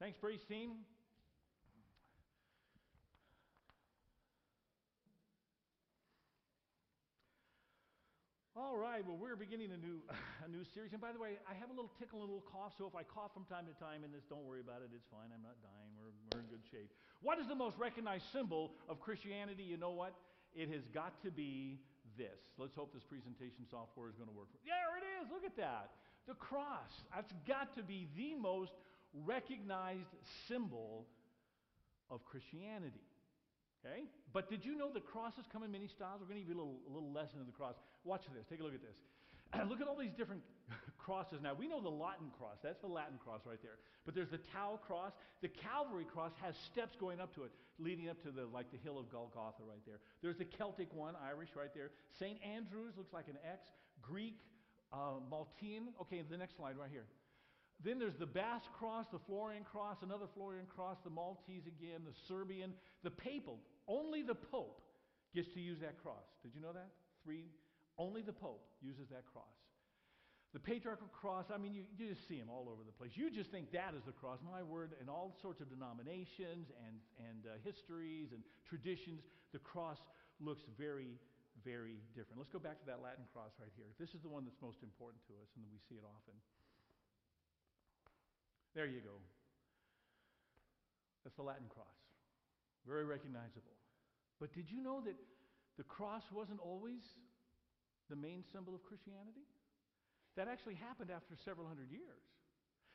Thanks, praise team. All right, well, we're beginning a new, a new series. And by the way, I have a little tickle and a little cough, so if I cough from time to time in this, don't worry about it. It's fine. I'm not dying. We're, we're in good shape. What is the most recognized symbol of Christianity? You know what? It has got to be this. Let's hope this presentation software is going to work. There it is. Look at that. The cross. That's got to be the most recognized symbol of Christianity. Okay? But did you know the crosses come in many styles? We're going to give you a little, a little lesson of the cross. Watch this. Take a look at this. look at all these different crosses. Now, we know the Latin cross. That's the Latin cross right there. But there's the Tau cross. The Calvary cross has steps going up to it, leading up to the, like the hill of Golgotha right there. There's the Celtic one, Irish right there. St. Andrew's looks like an X. Greek, uh. Okay, the next slide right here. Then there's the Basque cross, the Florian cross, another Florian cross, the Maltese again, the Serbian, the papal. Only the Pope gets to use that cross. Did you know that? Three. Only the Pope uses that cross. The patriarchal cross, I mean, you, you just see them all over the place. You just think that is the cross. My word, in all sorts of denominations and, and uh, histories and traditions, the cross looks very, very different. Let's go back to that Latin cross right here. This is the one that's most important to us, and we see it often. There you go. That's the Latin cross. Very recognizable. But did you know that the cross wasn't always the main symbol of Christianity? That actually happened after several hundred years.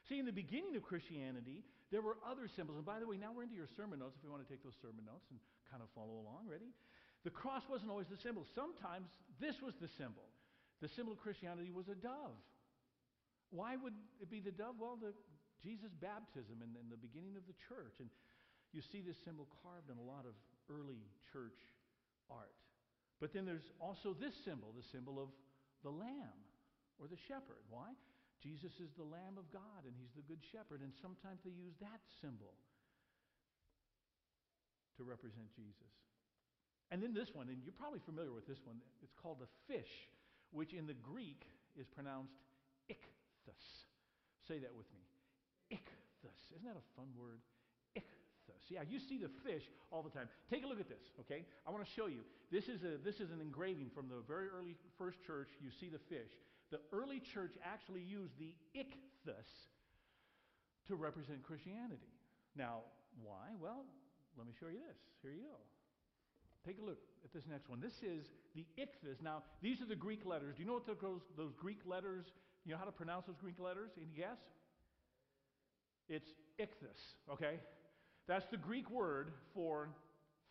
See, in the beginning of Christianity, there were other symbols. And by the way, now we're into your sermon notes if you want to take those sermon notes and kind of follow along. Ready? The cross wasn't always the symbol. Sometimes this was the symbol. The symbol of Christianity was a dove. Why would it be the dove? Well, the Jesus' baptism and, the beginning of the church. And you see this symbol carved in a lot of early church art. But then there's also this symbol, the symbol of the lamb or the shepherd. Why? Jesus is the Lamb of God and he's the Good Shepherd. And sometimes they use that symbol to represent Jesus. And then this one, and you're probably familiar with this one, it's called the fish, which in the Greek is pronounced ichthus. Say that with me. Ichthus. Isn't that a fun word? Ichthus. Yeah, you see the fish all the time. Take a look at this, okay? I want to show you. This is, a, this is an engraving from the very early first church. You see the fish. The early church actually used the ichthus to represent Christianity. Now, why? Well, let me show you this. Here you go. Take a look at this next one. This is the ichthus. Now, these are the Greek letters. Do you know what those, those Greek letters, you know how to pronounce those Greek letters? Any guess? It's ichthus, okay? That's the Greek word for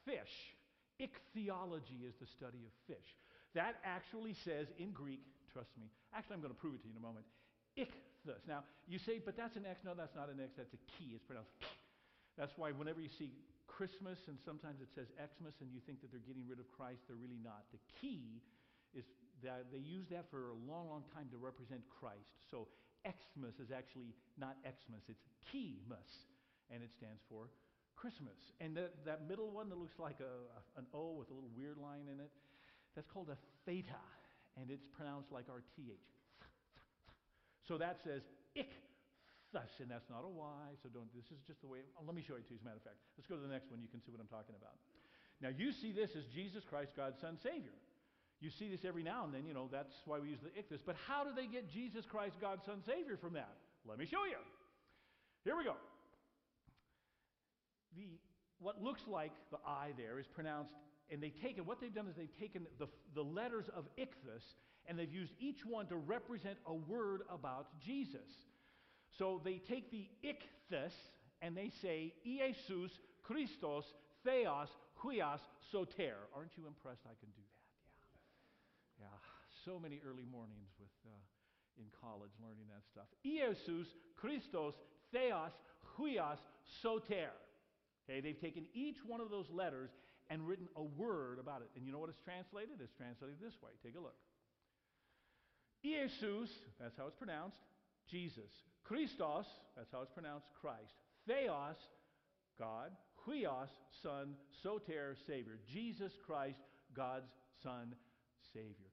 fish. Ichthyology is the study of fish. That actually says in Greek, trust me, actually, I'm going to prove it to you in a moment. Ichthus. Now, you say, but that's an X. No, that's not an X. That's a chi. It's pronounced. That's why whenever you see Christmas and sometimes it says Xmas and you think that they're getting rid of Christ, they're really not. The chi is that they use that for a long, long time to represent Christ. So Xmas is actually not Xmas, it's Keymas, and it stands for Christmas. And that, that middle one that looks like a, an O with a little weird line in it, that's called a theta, and it's pronounced like our TH. So that says ichthus, and that's not a Y, so don't, this is just the way, oh, let me show you to you as a matter of fact. Let's go to the next one, you can see what I'm talking about. Now you see this as Jesus Christ, God's Son, Savior. You see this every now and then, you know, that's why we use the ichthus. But how do they get Jesus Christ, God's Son, Savior from that? Let me show you. Here we go. The, what looks like the I there is pronounced, and they take it, what they've done is they've taken the, the letters of ichthus and they've used each one to represent a word about Jesus. So they take the ichthus and they say, Iesus Christos Theos Huios Soter. Aren't you impressed I can do that? So many early mornings with uh, in college learning that stuff. Iesus Christos Theos Huios Soter. Okay, they've taken each one of those letters and written a word about it. And you know what it's translated? It's translated this way. Take a look. Iesus, that's how it's pronounced, Jesus. Christos, that's how it's pronounced, Christ. Theos, God. Huios, Son. Soter, Savior. Jesus Christ, God's Son, Savior.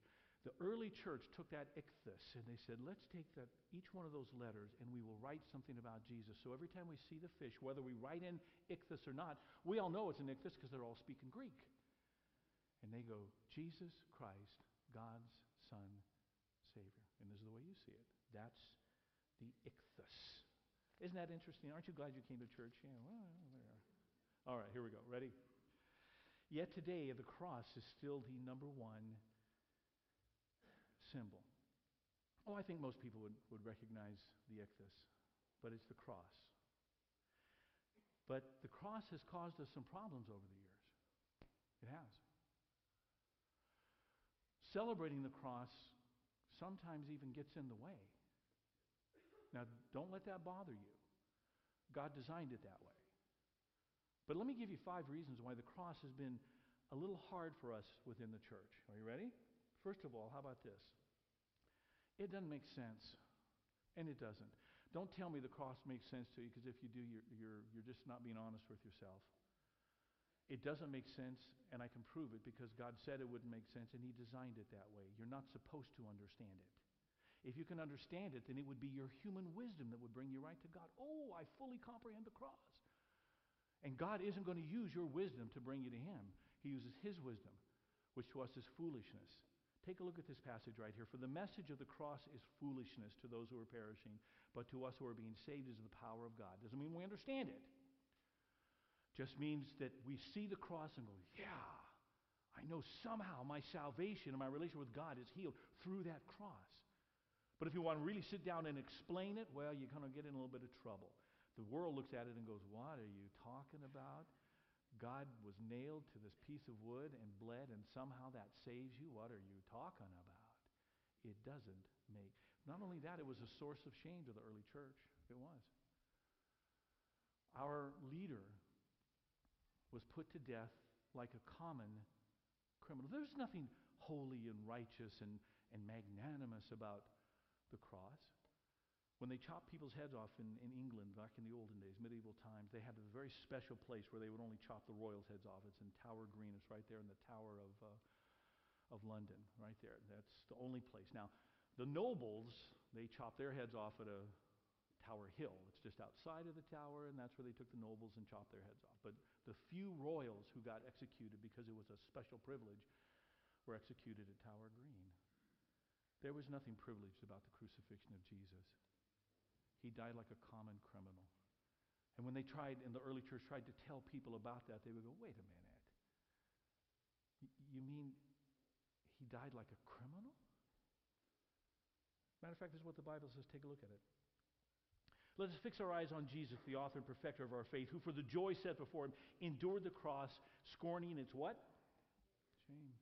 The early church took that ichthus and they said, let's take that, each one of those letters and we will write something about Jesus. So every time we see the fish, whether we write in ichthus or not, we all know it's an ichthus because they're all speaking Greek. And they go, Jesus Christ, God's Son, Savior. And this is the way you see it. That's the ichthus. Isn't that interesting? Aren't you glad you came to church? Yeah, well, there. All right, here we go. Ready? Yet today, the cross is still the number one symbol. Oh, I think most people would, would recognize the ichthus, but it's the cross. But the cross has caused us some problems over the years. It has. Celebrating the cross sometimes even gets in the way. Now, don't let that bother you. God designed it that way. But let me give you five reasons why the cross has been a little hard for us within the church. Are you ready? First of all, how about this? It doesn't make sense. And it doesn't. Don't tell me the cross makes sense to you because if you do, you're, you're, you're just not being honest with yourself. It doesn't make sense, and I can prove it because God said it wouldn't make sense, and He designed it that way. You're not supposed to understand it. If you can understand it, then it would be your human wisdom that would bring you right to God. Oh, I fully comprehend the cross. And God isn't going to use your wisdom to bring you to Him. He uses His wisdom, which to us is foolishness. Take a look at this passage right here. For the message of the cross is foolishness to those who are perishing, but to us who are being saved is the power of God. Doesn't mean we understand it. Just means that we see the cross and go, yeah, I know somehow my salvation and my relation with God is healed through that cross. But if you want to really sit down and explain it, well, you're going to get in a little bit of trouble. The world looks at it and goes, What are you talking about? God was nailed to this piece of wood and bled, and somehow that saves you. What are you talking about? It doesn't make. Not only that, it was a source of shame to the early church. It was. Our leader was put to death like a common criminal. There's nothing holy and righteous and, and magnanimous about the cross. When they chopped people's heads off in, in England back in the olden days, medieval times, they had a very special place where they would only chop the royals' heads off. It's in Tower Green. It's right there in the Tower of, uh, of London, right there. That's the only place. Now, the nobles, they chopped their heads off at a Tower Hill. It's just outside of the tower, and that's where they took the nobles and chopped their heads off. But the few royals who got executed because it was a special privilege were executed at Tower Green. There was nothing privileged about the crucifixion of Jesus. He died like a common criminal. And when they tried, in the early church, tried to tell people about that, they would go, wait a minute. You mean he died like a criminal? Matter of fact, this is what the Bible says. Take a look at it. Let us fix our eyes on Jesus, the author and perfecter of our faith, who for the joy set before him endured the cross, scorning its what? Shame.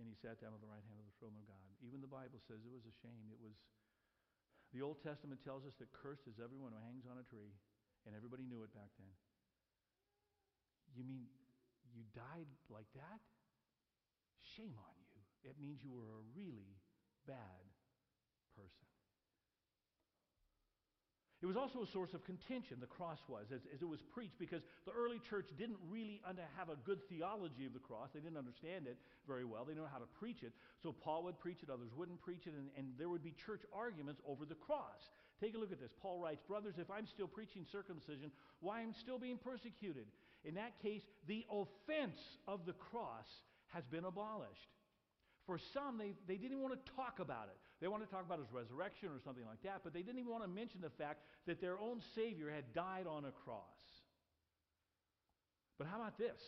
And he sat down at the right hand of the throne of God. Even the Bible says it was a shame. It was, the Old Testament tells us that cursed is everyone who hangs on a tree, and everybody knew it back then. You mean you died like that? Shame on you. It means you were a really bad person. It was also a source of contention, the cross was, as, as, it was preached, because the early church didn't really have a good theology of the cross. They didn't understand it very well. They didn't know how to preach it. So Paul would preach it, others wouldn't preach it, and, and there would be church arguments over the cross. Take a look at this. Paul writes, Brothers, if I'm still preaching circumcision, why am I still being persecuted? In that case, the offense of the cross has been abolished. For some, they, they didn't want to talk about it. They wanted to talk about his resurrection or something like that, but they didn't even want to mention the fact that their own Savior had died on a cross. But how about this?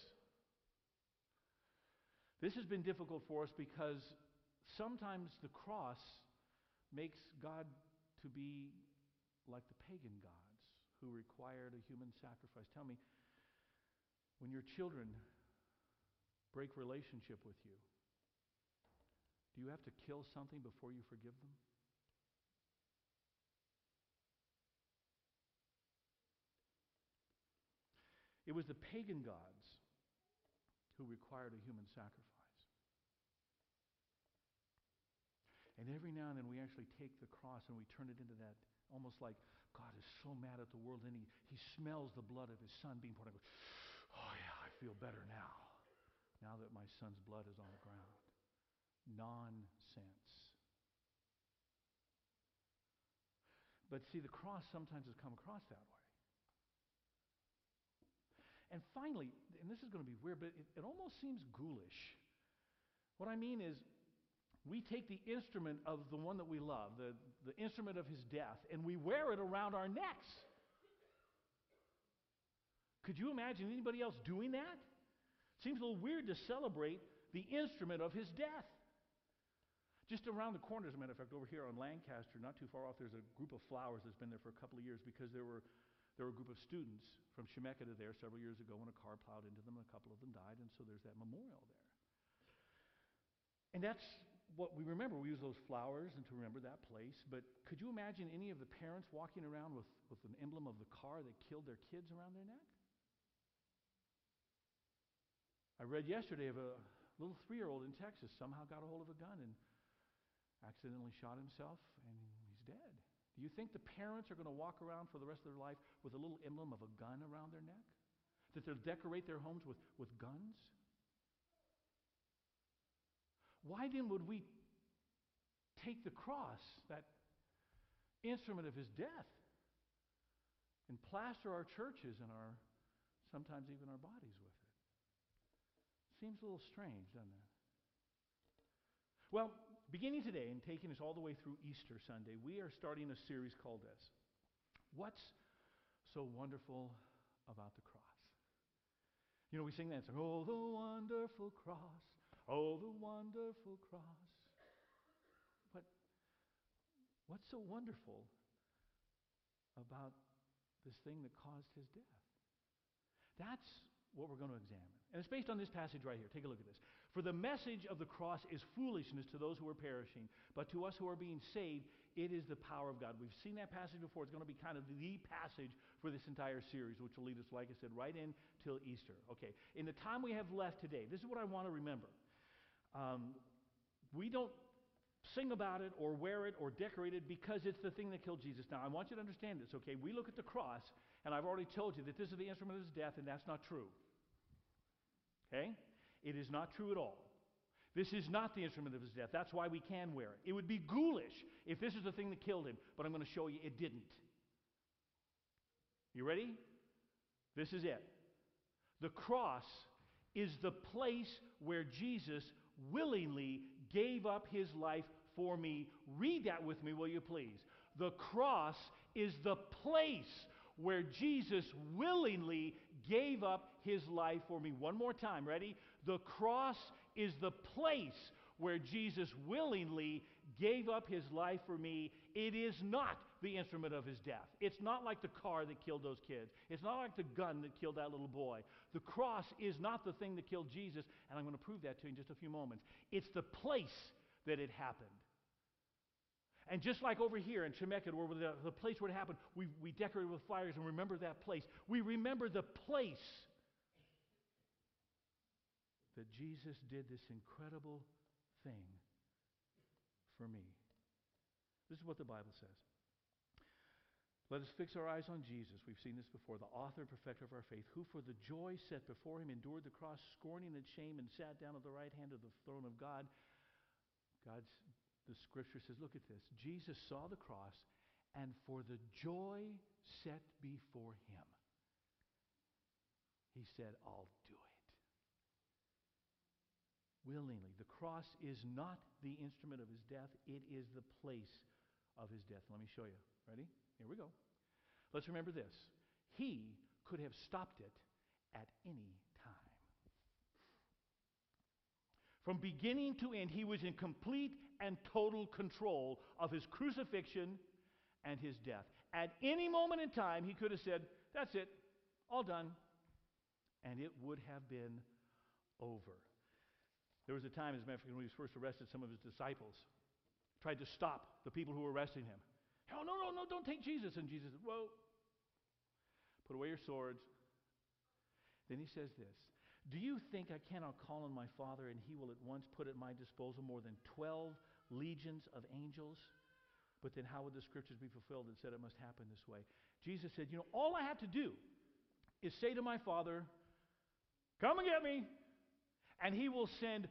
This has been difficult for us because sometimes the cross makes God to be like the pagan gods who required a human sacrifice. Tell me, when your children break relationship with you, do you have to kill something before you forgive them? It was the pagan gods who required a human sacrifice. And every now and then we actually take the cross and we turn it into that almost like God is so mad at the world and he, he smells the blood of his son being poured out. Oh, yeah, I feel better now. now that my son's blood is on the ground. Nonsense. But see, the cross sometimes has come across that way. And finally, and this is going to be weird, but it, it almost seems ghoulish. What I mean is, we take the instrument of the one that we love, the, the instrument of his death, and we wear it around our necks. Could you imagine anybody else doing that? Seems a little weird to celebrate the instrument of his death. Just around the corner, as a matter of fact, over here on Lancaster, not too far off, there's a group of flowers that's been there for a couple of years because there were, there were a group of students from Chemeketa there several years ago when a car plowed into them and a couple of them died, and so there's that memorial there. And that's what we remember. We use those flowers and to remember that place. But could you imagine any of the parents walking around with, with an emblem of the car that killed their kids around their neck? I read yesterday of a little three year old in Texas somehow got a hold of a gun and accidentally shot himself, and he's dead. Do you think the parents are going to walk around for the rest of their life with a little emblem of a gun around their neck? That they'll decorate their homes with, with guns? Why then would we take the cross, that instrument of his death, and plaster our churches and our sometimes even our bodies with it? Seems a little strange, doesn't it? Well, beginning today and taking us all the way through Easter Sunday, we are starting a series called this What's So Wonderful About the Cross? You know, we sing that song, Oh, the wonderful cross, oh, the wonderful cross. But what's so wonderful about this thing that caused his death? That's what we're going to examine. And it's based on this passage right here. Take a look at this. For the message of the cross is foolishness to those who are perishing, but to us who are being saved, it is the power of God. We've seen that passage before. It's going to be kind of the passage for this entire series, which will lead us, like I said, right in till Easter. Okay. In the time we have left today, this is what I want to remember. Um, we don't sing about it or wear it or decorate it because it's the thing that killed Jesus. Now, I want you to understand this, okay? We look at the cross, and I've already told you that this is the instrument of his death, and that's not true. Okay? It is not true at all. This is not the instrument of his death. That's why we can wear it. It would be ghoulish if this is the thing that killed him, but I'm going to show you it didn't. You ready? This is it. The cross is the place where Jesus willingly gave up his life for me. Read that with me, will you please? The cross is the place where Jesus willingly gave up his life for me. One more time, ready? The cross is the place where Jesus willingly gave up his life for me. It is not the instrument of his death. It's not like the car that killed those kids. It's not like the gun that killed that little boy. The cross is not the thing that killed Jesus, and I'm going to prove that to you in just a few moments. It's the place that it happened. And just like over here in Chemeketa, where the, the place where it happened, we, we decorated with fires and remember that place. We remember the place that Jesus did this incredible thing for me. This is what the Bible says. Let us fix our eyes on Jesus. We've seen this before, the author and perfecter of our faith, who for the joy set before him endured the cross, scorning its shame, and sat down at the right hand of the throne of God. God's the scripture says, look at this. Jesus saw the cross, and for the joy set before him, he said, I'll do it willingly. The cross is not the instrument of his death, it is the place of his death. Let me show you. Ready? Here we go. Let's remember this. He could have stopped it at any time. From beginning to end, he was in complete and total control of his crucifixion and his death. At any moment in time, he could have said, That's it, all done. And it would have been over. There was a time, as a matter of fact, when he was first arrested, some of his disciples tried to stop the people who were arresting him. Oh, no, no, no, don't take Jesus. And Jesus said, Whoa, put away your swords. Then he says this Do you think I cannot call on my Father and he will at once put at my disposal more than 12 legions of angels? But then how would the scriptures be fulfilled that said it must happen this way? Jesus said, You know, all I have to do is say to my Father, Come and get me. And he will send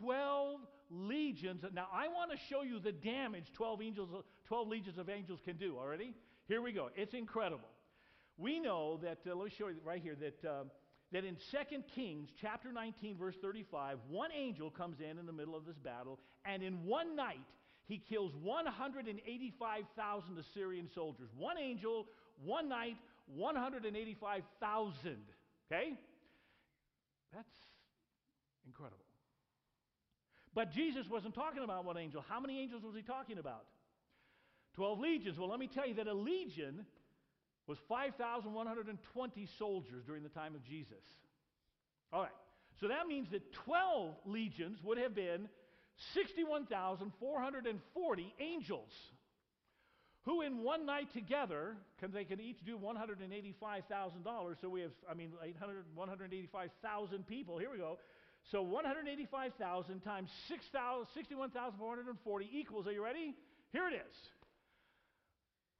12 legions. Now, I want to show you the damage 12, angels, 12 legions of angels can do, already? Here we go. It's incredible. We know that, uh, let me show you right here, that, uh, that in 2 Kings chapter 19, verse 35, one angel comes in in the middle of this battle, and in one night, he kills 185,000 Assyrian soldiers. One angel, one night, 185,000. Okay? That's incredible. But Jesus wasn't talking about one angel. How many angels was he talking about? 12 legions. Well, let me tell you that a legion was 5,120 soldiers during the time of Jesus. All right. So that means that 12 legions would have been 61,440 angels who in one night together can they can each do $185,000 so we have I mean 800 185,000 people here we go so 185,000 times 61,440 equals are you ready? Here it is.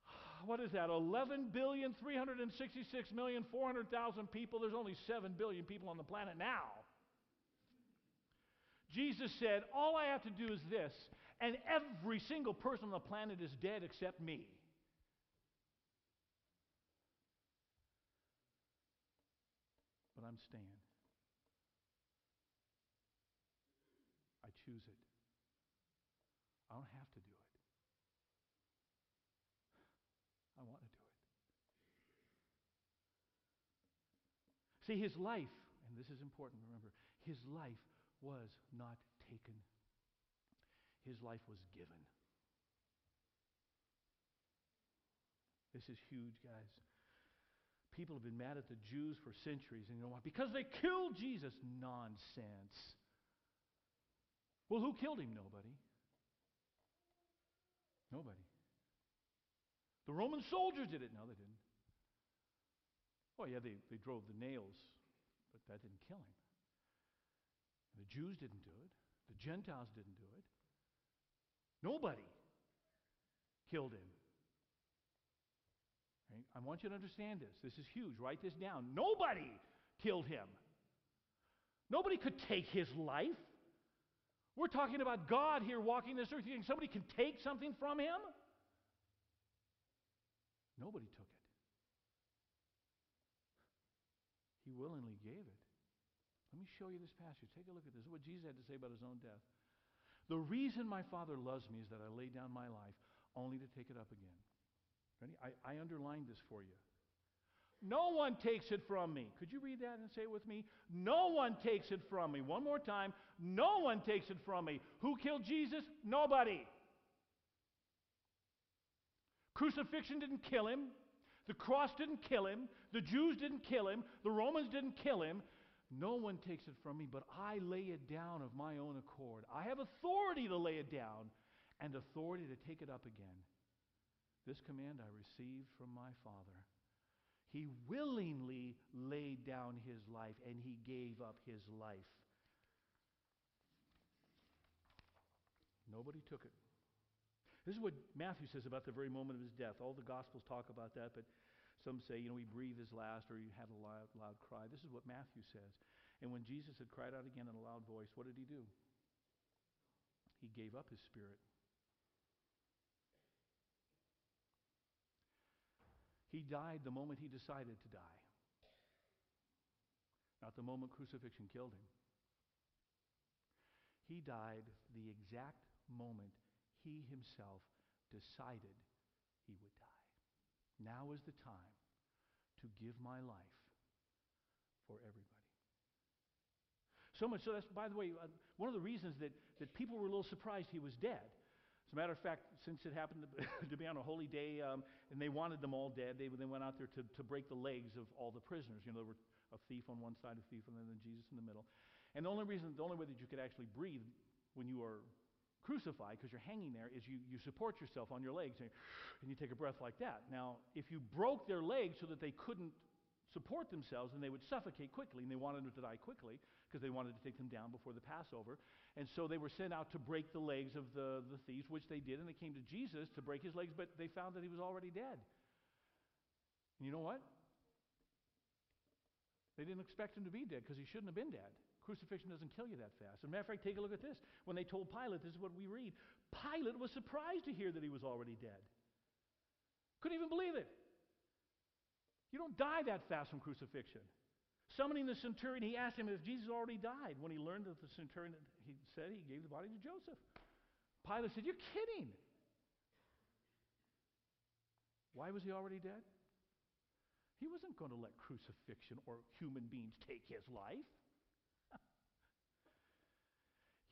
What is that? 11 billion 366 million 400,000 people. There's only 7 billion people on the planet now. Jesus said, All I have to do is this, and every single person on the planet is dead except me. But I'm staying. I choose it. I don't have to do it. I want to do it. See, his life, and this is important, remember, his life was not taken, his life was given. This is huge, guys. People have been mad at the Jews for centuries, and you know why? Because they killed Jesus. Nonsense. Well, who killed him? Nobody. Nobody. The Roman soldiers did it. No, they didn't. Oh, yeah, they, they drove the nails, but that didn't kill him. The Jews didn't do it. The Gentiles didn't do it. Nobody killed him. I want you to understand this. This is huge. Write this down. Nobody killed him. Nobody could take his life. We're talking about God here walking this earth. You think somebody can take something from him? Nobody took it. He willingly gave it. Let me show you this passage. Take a look at this. This is what Jesus had to say about his own death. The reason my Father loves me is that I lay down my life only to take it up again. Ready? I, I underlined this for you. No one takes it from me. Could you read that and say it with me? No one takes it from me. One more time. No one takes it from me. Who killed Jesus? Nobody. Crucifixion didn't kill him. The cross didn't kill him. The Jews didn't kill him. The Romans didn't kill him. No one takes it from me, but I lay it down of my own accord. I have authority to lay it down and authority to take it up again. This command I received from my Father. He willingly laid down his life and he gave up his life. Nobody took it. This is what Matthew says about the very moment of his death. All the Gospels talk about that, but some say, you know, he breathed his last or he had a loud, loud cry. This is what Matthew says. And when Jesus had cried out again in a loud voice, what did he do? He gave up his spirit. He died the moment he decided to die, not the moment crucifixion killed him. He died the exact moment he himself decided he would die. Now is the time to give my life for everybody. So much so that's, by the way, uh, one of the reasons that, that people were a little surprised he was dead. As a matter of fact, since it happened to, be on a holy day um, and they wanted them all dead, they, they went out there to, to break the legs of all the prisoners. You know, there were a thief on one side, a thief, and then Jesus in the middle. And the only reason, the only way that you could actually breathe when you are crucified, because you're hanging there, is you, you support yourself on your legs and, and you take a breath like that. Now, if you broke their legs so that they couldn't support themselves, and they would suffocate quickly, and they wanted them to die quickly because they wanted to take them down before the Passover. And so they were sent out to break the legs of the, the thieves, which they did, and they came to Jesus to break his legs, but they found that he was already dead. And you know what? They didn't expect him to be dead because he shouldn't have been dead. Crucifixion doesn't kill you that fast. As a matter of fact, take a look at this. When they told Pilate, this is what we read Pilate was surprised to hear that he was already dead. Couldn't even believe it. You don't die that fast from crucifixion. Summoning the centurion, he asked him if Jesus already died. When he learned that the centurion, he said he gave the body to Joseph. Pilate said, You're kidding. Why was he already dead? He wasn't going to let crucifixion or human beings take his life.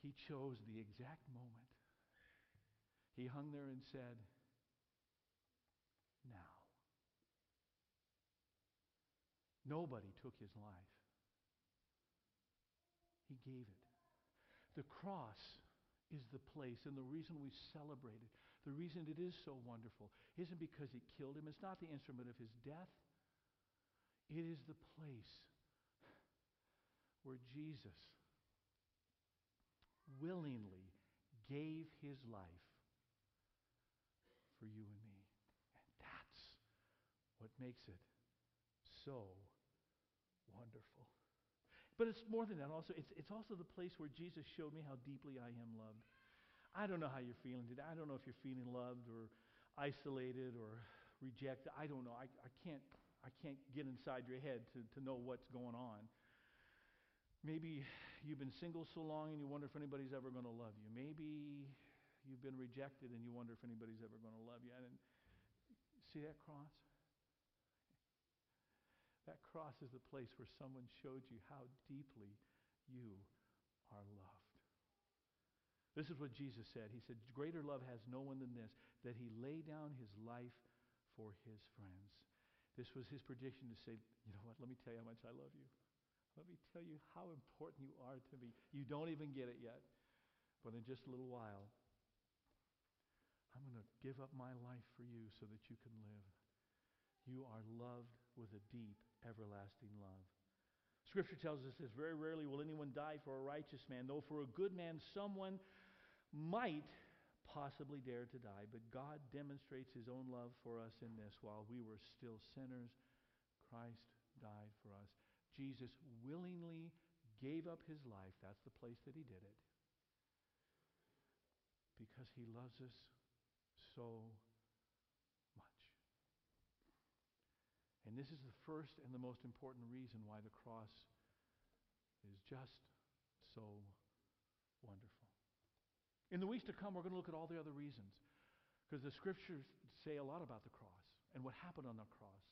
he chose the exact moment. He hung there and said, Now. Nobody took his life. He gave it. The cross is the place, and the reason we celebrate it, the reason it is so wonderful, isn't because it killed him. It's not the instrument of his death. It is the place where Jesus willingly gave his life for you and me. And that's what makes it so wonderful. But it's more than that also. It's, it's also the place where Jesus showed me how deeply I am loved. I don't know how you're feeling today. I don't know if you're feeling loved or isolated or rejected. I don't know. I, I, can't, I can't get inside your head to, to know what's going on. Maybe you've been single so long and you wonder if anybody's ever going to love you. Maybe you've been rejected and you wonder if anybody's ever going to love you. And see that cross? That cross is the place where someone showed you how deeply you are loved. This is what Jesus said. He said, Greater love has no one than this, that he lay down his life for his friends. This was his prediction to say, You know what? Let me tell you how much I love you. Let me tell you how important you are to me. You don't even get it yet. But in just a little while, I'm going to give up my life for you so that you can live. You are loved with a deep everlasting love. Scripture tells us this very rarely will anyone die for a righteous man, though for a good man someone might possibly dare to die. But God demonstrates his own love for us in this while we were still sinners, Christ died for us. Jesus willingly gave up his life. That's the place that he did it. Because he loves us so And this is the first and the most important reason why the cross is just so wonderful. In the weeks to come, we're going to look at all the other reasons. Because the scriptures say a lot about the cross and what happened on the cross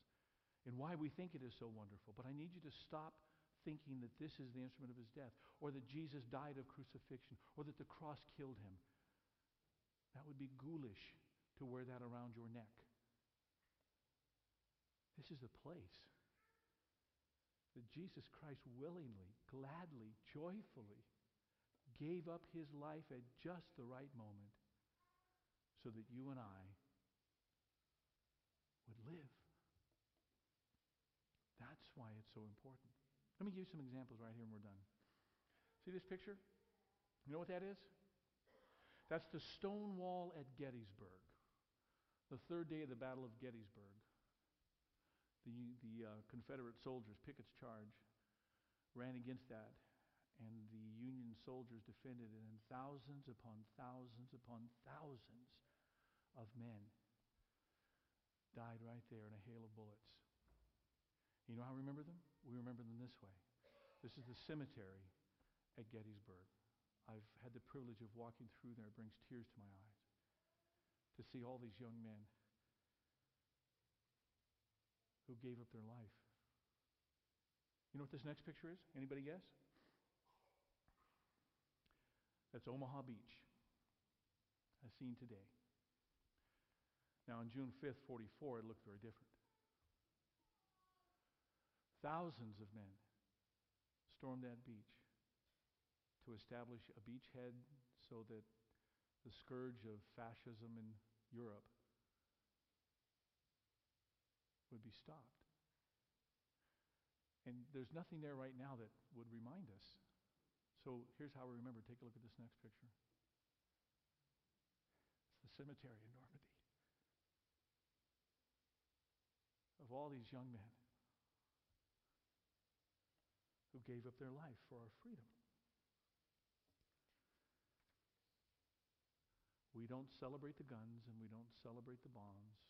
and why we think it is so wonderful. But I need you to stop thinking that this is the instrument of his death or that Jesus died of crucifixion or that the cross killed him. That would be ghoulish to wear that around your neck. This is the place that Jesus Christ willingly, gladly, joyfully gave up his life at just the right moment so that you and I would live. That's why it's so important. Let me give you some examples right here and we're done. See this picture? You know what that is? That's the stone wall at Gettysburg, the third day of the Battle of Gettysburg the, the uh, Confederate soldiers, Pickett's charge, ran against that, and the Union soldiers defended it, and thousands upon thousands upon thousands of men died right there in a hail of bullets. You know how I remember them? We remember them this way. This is the cemetery at Gettysburg. I've had the privilege of walking through there. It brings tears to my eyes to see all these young men who gave up their life. You know what this next picture is? Anybody guess? That's Omaha Beach, as seen today. Now, on June 5th, 44, it looked very different. Thousands of men stormed that beach to establish a beachhead so that the scourge of fascism in Europe would be stopped. And there's nothing there right now that would remind us. So here's how we remember. Take a look at this next picture. It's the cemetery in Normandy. Of all these young men who gave up their life for our freedom. We don't celebrate the guns and we don't celebrate the bombs,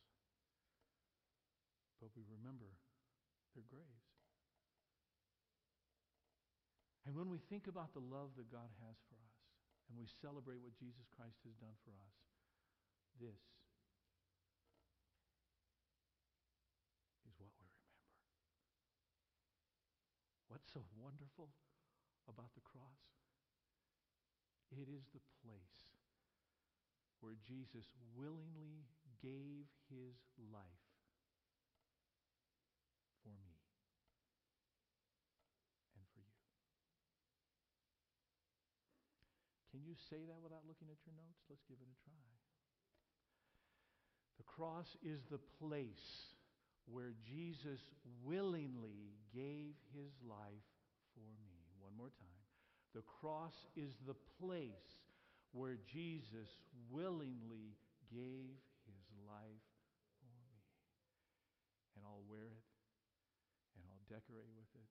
but we remember their graves. And when we think about the love that God has for us and we celebrate what Jesus Christ has done for us, this is what we remember. What's so wonderful about the cross? It is the place where Jesus willingly gave his life for me and for you. Can you say that without looking at your notes? Let's give it a try. The cross is the place where Jesus willingly gave his life for me. One more time. The cross is the place where Jesus willingly gave his life for me. And I'll wear it, and I'll decorate with it,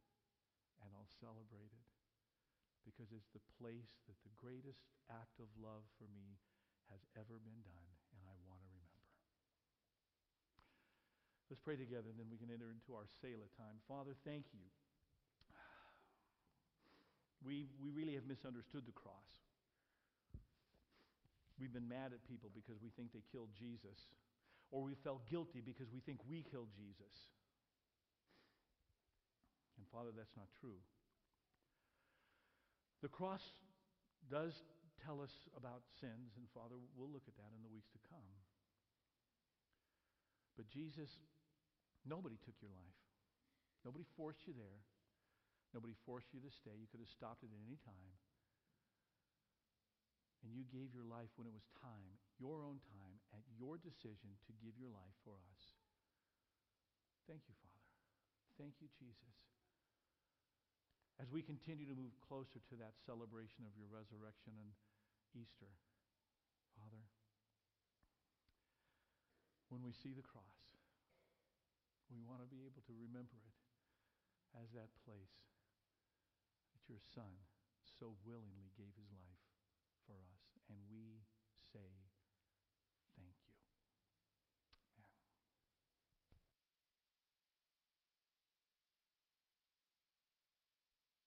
and I'll celebrate it because it's the place that the greatest act of love for me has ever been done, and I want to remember. Let's pray together, and then we can enter into our Selah time. Father, thank you. We, we really have misunderstood the cross. We've been mad at people because we think they killed Jesus, or we felt guilty because we think we killed Jesus. And Father, that's not true. The cross does tell us about sins, and Father, we'll look at that in the weeks to come. But Jesus, nobody took your life. Nobody forced you there. Nobody forced you to stay. You could have stopped it at any time. And you gave your life when it was time, your own time, at your decision to give your life for us. Thank you, Father. Thank you, Jesus. As we continue to move closer to that celebration of your resurrection and Easter, Father, when we see the cross, we want to be able to remember it as that place that your Son so willingly gave his life for us. And we say